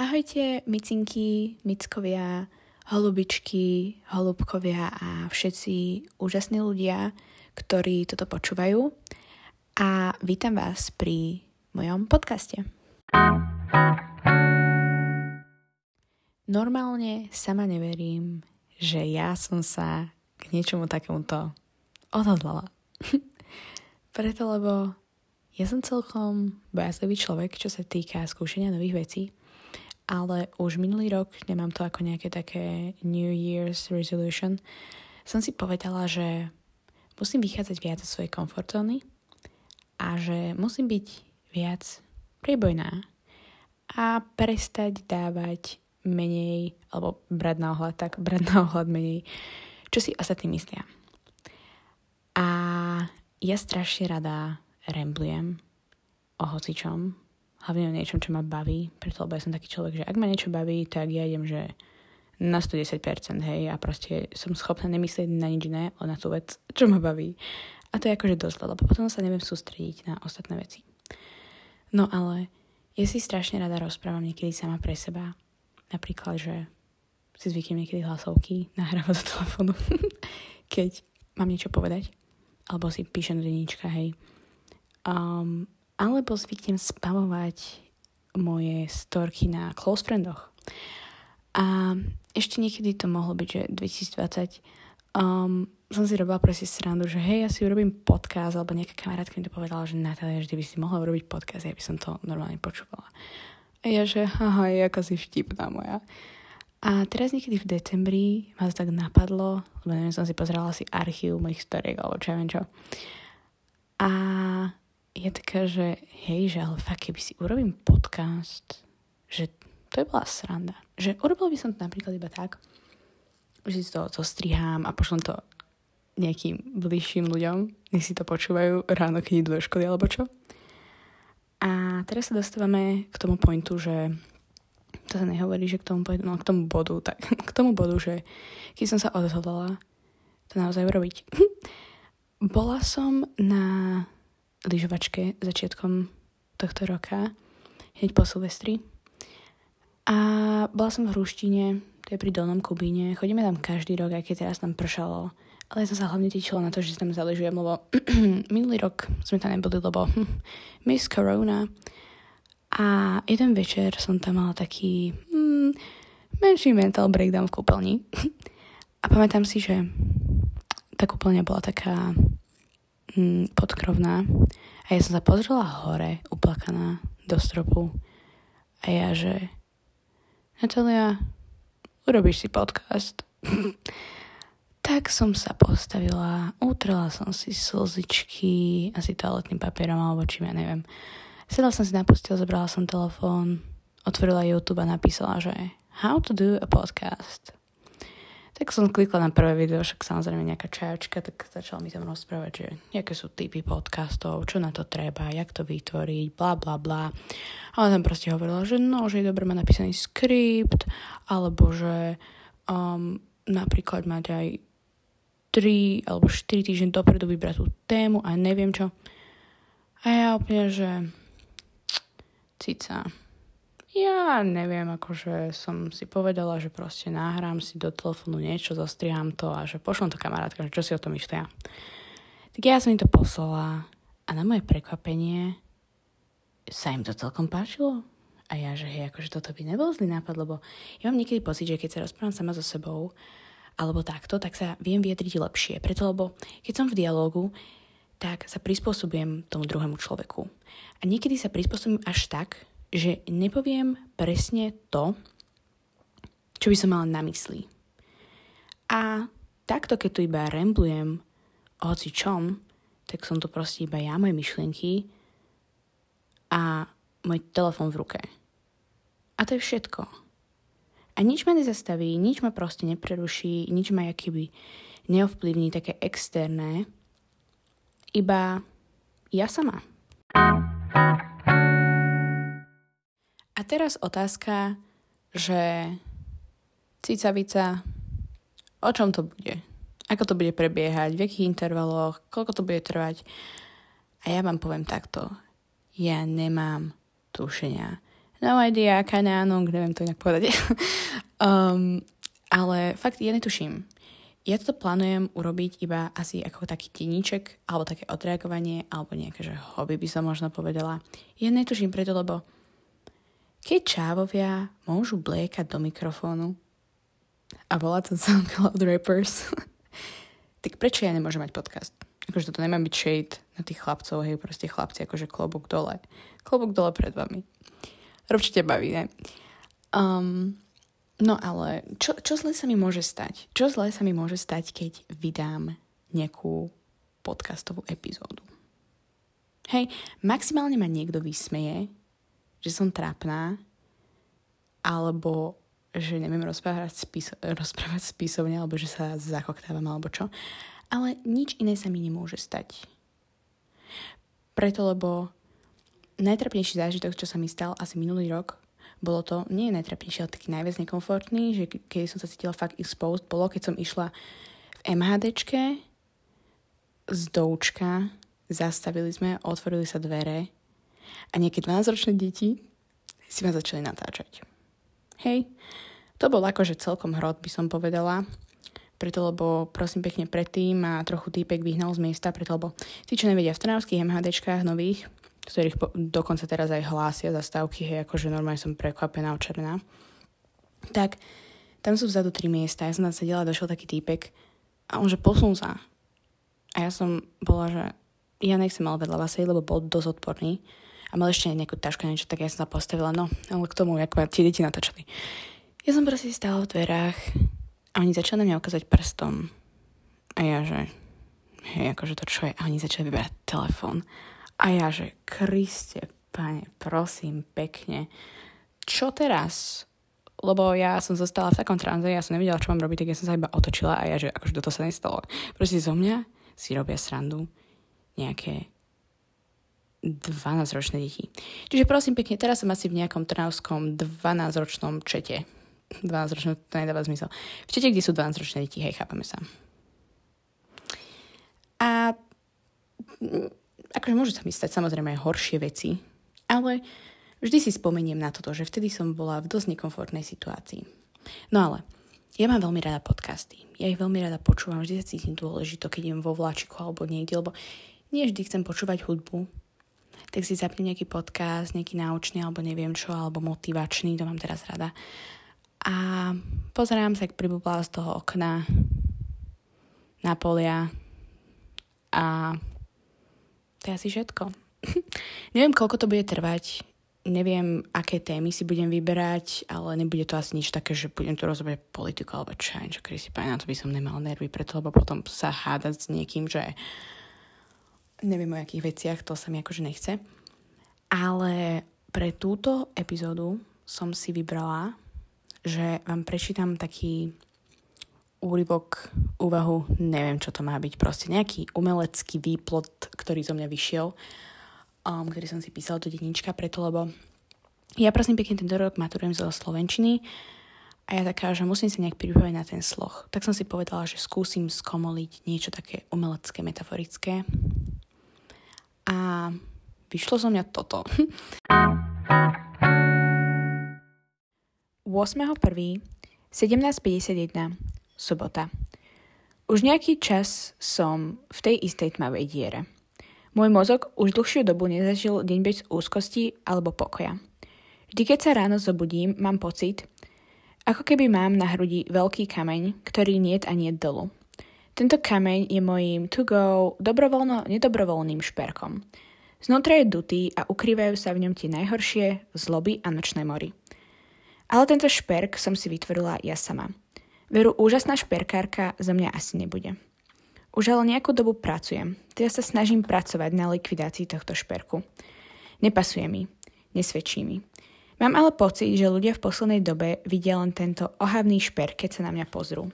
Ahojte, micinky, mickovia, holubičky, holubkovia a všetci úžasní ľudia, ktorí toto počúvajú. A vítam vás pri mojom podcaste. Normálne sama neverím, že ja som sa k niečomu takémuto odhodlala. Preto, lebo ja som celkom bojazlivý človek, čo sa týka skúšania nových vecí ale už minulý rok, nemám to ako nejaké také New Year's resolution, som si povedala, že musím vychádzať viac zo svojej komfortzóny a že musím byť viac príbojná a prestať dávať menej, alebo brať na ohľad, tak brať na ohľad menej, čo si ostatní myslia. A ja strašne rada remblujem o hocičom, hlavne o niečom, čo ma baví, preto lebo ja som taký človek, že ak ma niečo baví, tak ja idem, že na 110%, hej, a proste som schopná nemyslieť na nič iné, na tú vec, čo ma baví. A to je akože dosť, lebo potom sa neviem sústrediť na ostatné veci. No ale ja si strašne rada rozprávam niekedy sama pre seba. Napríklad, že si zvyknem niekedy hlasovky nahrávať do telefónu, keď mám niečo povedať. Alebo si píšem do denníčka, hej. Um, alebo zvyknem spavovať moje storky na close friendoch. A ešte niekedy to mohlo byť, že 2020 um, som si robila presne srandu, že hej, ja si urobím podcast, alebo nejaká kamarátka mi to povedala, že Natália, že by si mohla urobiť podcast, ja by som to normálne počúvala. A ja, že haha, je aká si vtipná moja. A teraz niekedy v decembri ma to tak napadlo, lebo neviem, som si pozerala si archív mojich storiek, alebo čo ja viem čo. A je taká, že hej, že ale fakt, keby si urobím podcast, že to je bola sranda. Že urobil by som to napríklad iba tak, že si to zostrihám a pošlem to nejakým bližším ľuďom, nech si to počúvajú ráno, keď idú do školy alebo čo. A teraz sa dostávame k tomu pointu, že to sa nehovorí, že k tomu, no, k tomu bodu, tak k tomu bodu, že keď som sa odhodlala to naozaj urobiť. Bola som na lyžovačke začiatkom tohto roka, hneď po Silvestri. A bola som v Hruštine, to je pri Dolnom Kubíne. Chodíme tam každý rok, aj keď teraz tam pršalo. Ale ja som sa hlavne tešila na to, že tam zaležujem, lebo minulý rok sme tam neboli, lebo Miss Corona. A jeden večer som tam mala taký hmm, menší mental breakdown v kúpeľni. A pamätám si, že tá kúpeľňa bola taká mm, podkrovná. A ja som sa pozrela hore, uplakaná do stropu. A ja, že Natalia, urobíš si podcast? tak som sa postavila, utrela som si slzičky, asi toaletným papierom alebo čím, ja neviem. Sedla som si na postel, zobrala som telefón, otvorila YouTube a napísala, že How to do a podcast. Tak som klikla na prvé video, však samozrejme nejaká čajočka, tak začala mi tam rozprávať, že aké sú typy podcastov, čo na to treba, jak to vytvoriť, bla bla bla. A ona tam proste hovorila, že no, že je dobre mať napísaný skript, alebo že um, napríklad mať aj 3 alebo 4 týždne dopredu vybrať tú tému a neviem čo. A ja úplne, že cica, ja neviem, akože som si povedala, že proste nahrám si do telefónu niečo, zostriham to a že pošlom to kamarátka, že čo si o tom myslia. Tak ja som im to poslala a na moje prekvapenie sa im to celkom páčilo. A ja, že hej, akože toto by nebol zlý nápad, lebo ja mám niekedy pocit, že keď sa rozprávam sama so sebou, alebo takto, tak sa viem vyjadriť lepšie. Preto, lebo keď som v dialogu, tak sa prispôsobujem tomu druhému človeku. A niekedy sa prispôsobím až tak, že nepoviem presne to, čo by som mala na mysli. A takto, keď tu iba remblujem o hoci čom, tak som to proste iba ja, moje myšlienky a môj telefon v ruke. A to je všetko. A nič ma nezastaví, nič ma proste nepreruší, nič ma akýby neovplyvní také externé, iba ja sama. A teraz otázka, že cicavica, o čom to bude? Ako to bude prebiehať? V akých intervaloch? Koľko to bude trvať? A ja vám poviem takto. Ja nemám tušenia. No idea, kinda áno, neviem to inak povedať. um, ale fakt ja netuším. Ja to plánujem urobiť iba asi ako taký deníček, alebo také odreagovanie, alebo nejaké, že hobby by som možno povedala. Ja netuším preto, lebo keď čávovia môžu bliekať do mikrofónu a volať sa SoundCloud Rappers, tak prečo ja nemôžem mať podcast? Akože toto nemá byť shade na tých chlapcov, hej, proste chlapci, akože klobúk dole. Klobúk dole pred vami. Určite baví, ne? Um, no ale čo, čo zle sa mi môže stať? Čo zle sa mi môže stať, keď vydám nejakú podcastovú epizódu? Hej, maximálne ma niekto vysmeje, že som trápna, alebo že neviem rozprávať, spis- rozprávať spisovne, alebo že sa zakoktávam, alebo čo. Ale nič iné sa mi nemôže stať. Preto, lebo najtrapnejší zážitok, čo sa mi stal asi minulý rok, bolo to, nie je najtrapnejší, ale taký najviac nekomfortný, že keď som sa cítila fakt exposed, bolo, keď som išla v MHDčke z doučka, zastavili sme, otvorili sa dvere a nejaké 12-ročné deti si ma začali natáčať. Hej, to bol akože celkom hrot, by som povedala, preto lebo prosím pekne predtým ma trochu týpek vyhnal z miesta, preto lebo tí, čo nevedia, v trnavských MHDčkách nových ktorých po, dokonca teraz aj hlásia zastávky, hej, akože normálne som prekvapená, očerná. Tak tam sú vzadu tri miesta, ja som tam sedela, došiel taký týpek a on že posun sa. A ja som bola, že ja nechcem ale vedľa vás lebo bol dosť odporný a mal ešte nejakú tašku niečo, tak ja som sa postavila, no, ale k tomu, ako ma tie deti natáčali. Ja som proste stála v dverách a oni začali na mňa ukázať prstom. A ja, že hej, akože to čo je? A oni začali vyberať telefón. A ja, že Kriste, pane, prosím, pekne, čo teraz? Lebo ja som zostala v takom tranze, ja som nevedela, čo mám robiť, tak ja som sa iba otočila a ja, že akože toto sa nestalo. Proste zo mňa si robia srandu nejaké 12-ročné deti. Čiže prosím pekne, teraz som asi v nejakom trnavskom 12-ročnom čete. 12-ročné, to nedáva zmysel. V čete, kde sú 12-ročné deti, hej, chápame sa. A akože môžu sa mi stať samozrejme aj horšie veci, ale vždy si spomeniem na toto, že vtedy som bola v dosť nekomfortnej situácii. No ale, ja mám veľmi rada podcasty. Ja ich veľmi rada počúvam, vždy sa cítim dôležito, keď idem vo vláčiku alebo niekde, lebo nie vždy chcem počúvať hudbu, tak si zapnem nejaký podcast, nejaký náučný alebo neviem čo, alebo motivačný, to mám teraz rada. A pozerám sa, ak pribúbala z toho okna na polia a to je asi všetko. Neviem, koľko to bude trvať, neviem, aké témy si budem vyberať, ale nebude to asi nič také, že budem tu rozhovať politiku alebo čo, čo si na to by som nemal nervy, preto lebo potom sa hádať s niekým, že neviem o akých veciach, to sa mi akože nechce. Ale pre túto epizódu som si vybrala, že vám prečítam taký úryvok, úvahu, neviem, čo to má byť, proste nejaký umelecký výplot, ktorý zo mňa vyšiel, um, ktorý som si písala do denníčka, preto lebo ja prosím pekne tento rok maturujem zo Slovenčiny a ja taká, že musím sa nejak pripraviť na ten sloh. Tak som si povedala, že skúsim skomoliť niečo také umelecké, metaforické. A vyšlo zo mňa toto. 8.1.1751 sobota. Už nejaký čas som v tej istej tmavej diere. Môj mozog už dlhšiu dobu nezažil deň bez úzkosti alebo pokoja. Vždy, keď sa ráno zobudím, mám pocit, ako keby mám na hrudi veľký kameň, ktorý niet a niet dolu. Tento kameň je mojím to go dobrovoľno-nedobrovoľným šperkom. Znútra je dutý a ukrývajú sa v ňom tie najhoršie zloby a nočné mory. Ale tento šperk som si vytvorila ja sama. Veru úžasná šperkárka za mňa asi nebude. Už ale nejakú dobu pracujem, teda sa snažím pracovať na likvidácii tohto šperku. Nepasuje mi, nesvedčí mi. Mám ale pocit, že ľudia v poslednej dobe vidia len tento ohavný šper, keď sa na mňa pozrú.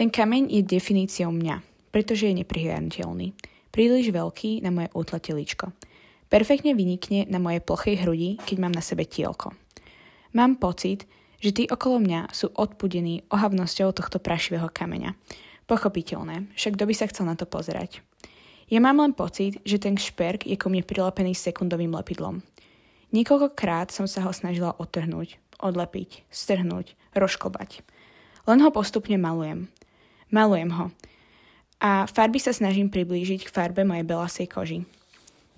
Ten kameň je definíciou mňa, pretože je neprihľadnutelný. Príliš veľký na moje útle teličko. Perfektne vynikne na mojej plochej hrudi, keď mám na sebe tielko. Mám pocit, že tí okolo mňa sú odpudení ohavnosťou tohto prašivého kameňa. Pochopiteľné, však kto by sa chcel na to pozerať. Ja mám len pocit, že ten šperk je ku mne prilepený sekundovým lepidlom. Niekoľkokrát som sa ho snažila otrhnúť, odlepiť, strhnúť, rozklbať. Len ho postupne malujem. Malujem ho. A farby sa snažím priblížiť k farbe mojej belasej koži.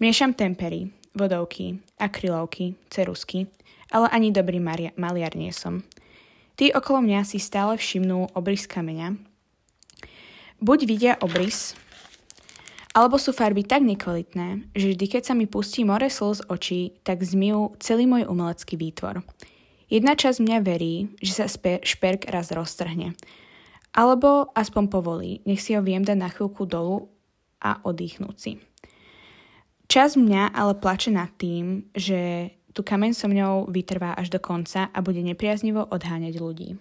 Miešam tempery, vodovky, akrylovky, cerusky, ale ani dobrý maliar nie som. Tí okolo mňa si stále všimnú obrys kameňa. Buď vidia obrys, alebo sú farby tak nekvalitné, že vždy, keď sa mi pustí more slz z očí, tak zmijú celý môj umelecký výtvor. Jedna časť mňa verí, že sa šperk raz roztrhne. Alebo aspoň povolí, nech si ho viem dať na chvíľku dolu a oddychnúť si. Čas mňa ale plače nad tým, že tu kameň so mňou vytrvá až do konca a bude nepriaznivo odháňať ľudí.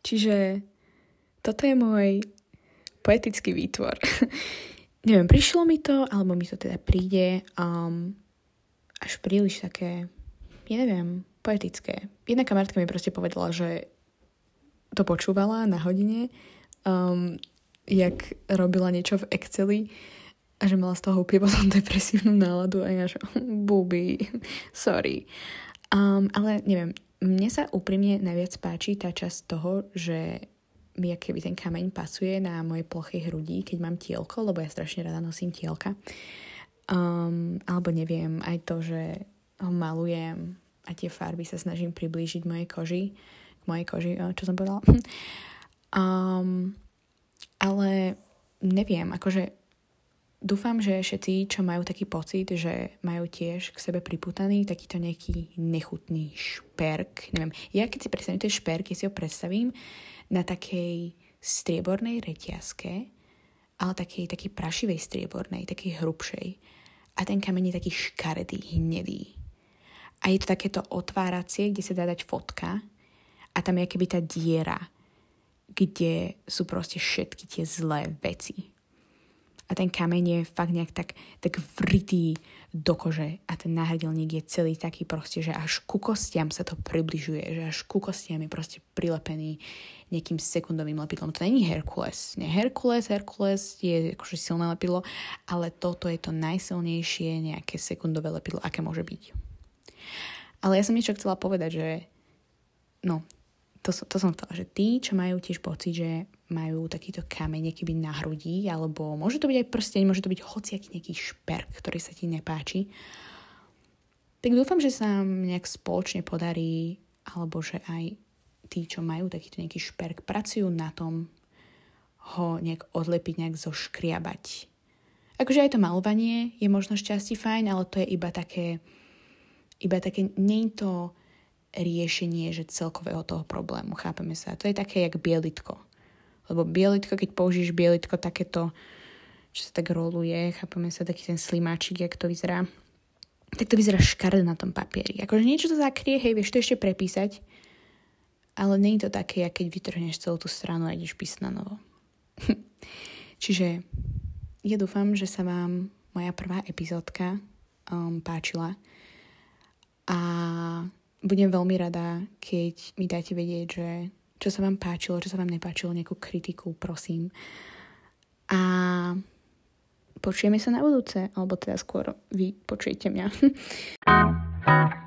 Čiže toto je môj poetický výtvor. Neviem, prišlo mi to, alebo mi to teda príde um, až príliš také, ja neviem, poetické. Jedna kamarátka mi proste povedala, že to počúvala na hodine, um, jak robila niečo v Exceli a že mala z toho úplne potom depresívnu náladu a ja že buby, sorry. Um, ale neviem, mne sa úprimne najviac páči tá časť toho, že mi keby ten kameň pasuje na moje plochy hrudí, keď mám tielko, lebo ja strašne rada nosím tielka. Um, alebo neviem, aj to, že ho malujem a tie farby sa snažím priblížiť mojej koži, k mojej koži, čo som povedala. um, ale neviem, akože dúfam, že všetci, čo majú taký pocit, že majú tiež k sebe priputaný takýto nejaký nechutný šperk, neviem, ja keď si predstavím ten šperk, keď si ho predstavím, na takej striebornej reťazke, ale takej, takej prašivej striebornej, takej hrubšej. A ten kameň je taký škaredý, hnedý. A je to takéto otváracie, kde sa dá dať fotka a tam je keby tá diera, kde sú proste všetky tie zlé veci a ten kameň je fakt nejak tak, tak vritý do kože a ten náhradilník je celý taký proste, že až ku kostiam sa to približuje, že až ku kostiam je proste prilepený nejakým sekundovým lepidlom. To není Herkules. Nie, Herkules, Herkules je akože silné lepidlo, ale toto je to najsilnejšie nejaké sekundové lepidlo, aké môže byť. Ale ja som niečo chcela povedať, že no, to, to som chcela, že tí, čo majú tiež pocit, že majú takýto kameň keby na hrudi, alebo môže to byť aj prsteň, môže to byť hociaký nejaký šperk, ktorý sa ti nepáči. Tak dúfam, že sa nejak spoločne podarí, alebo že aj tí, čo majú takýto nejaký šperk, pracujú na tom ho nejak odlepiť, nejak zoškriabať. Akože aj to malovanie je možno šťastí fajn, ale to je iba také, iba také, nie je to riešenie, že celkového toho problému, chápeme sa. To je také jak bielitko lebo bielitko, keď použiješ bielitko takéto, čo sa tak roluje, chápeme sa, taký ten slimáčik, jak to vyzerá, tak to vyzerá škaredé na tom papieri. Akože niečo to zakrie, hej, vieš to ešte prepísať, ale nie je to také, keď vytrhneš celú tú stranu a ideš písať na novo. Čiže ja dúfam, že sa vám moja prvá epizódka um, páčila a budem veľmi rada, keď mi dáte vedieť, že čo sa vám páčilo, čo sa vám nepáčilo, nejakú kritiku, prosím. A počujeme sa na budúce, alebo teda skôr vy počujete mňa.